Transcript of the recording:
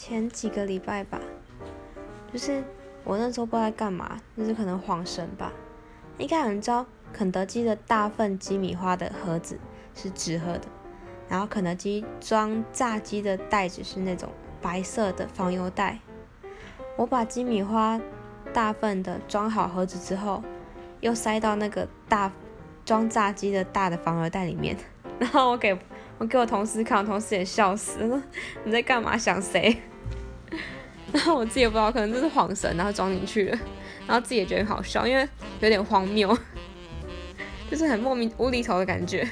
前几个礼拜吧，就是我那时候不知道在干嘛，就是可能晃神吧。应该有人知道肯德基的大份鸡米花的盒子是纸盒的，然后肯德基装炸鸡的袋子是那种白色的防油袋。我把鸡米花大份的装好盒子之后，又塞到那个大装炸鸡的大的防油袋里面，然后我给我给我同事看，我同事也笑死了，你在干嘛？想谁？然后我自己也不知道，可能就是晃神，然后装进去了，然后自己也觉得好笑，因为有点荒谬，就是很莫名无厘头的感觉。